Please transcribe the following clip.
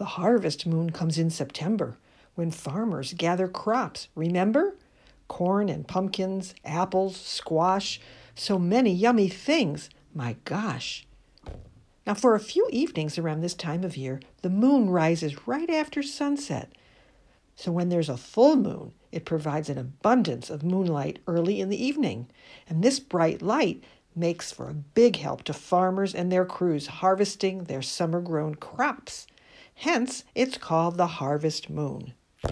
The harvest moon comes in September when farmers gather crops, remember? Corn and pumpkins, apples, squash, so many yummy things. My gosh. Now, for a few evenings around this time of year, the moon rises right after sunset. So, when there's a full moon, it provides an abundance of moonlight early in the evening. And this bright light makes for a big help to farmers and their crews harvesting their summer grown crops. Hence, it's called the harvest moon.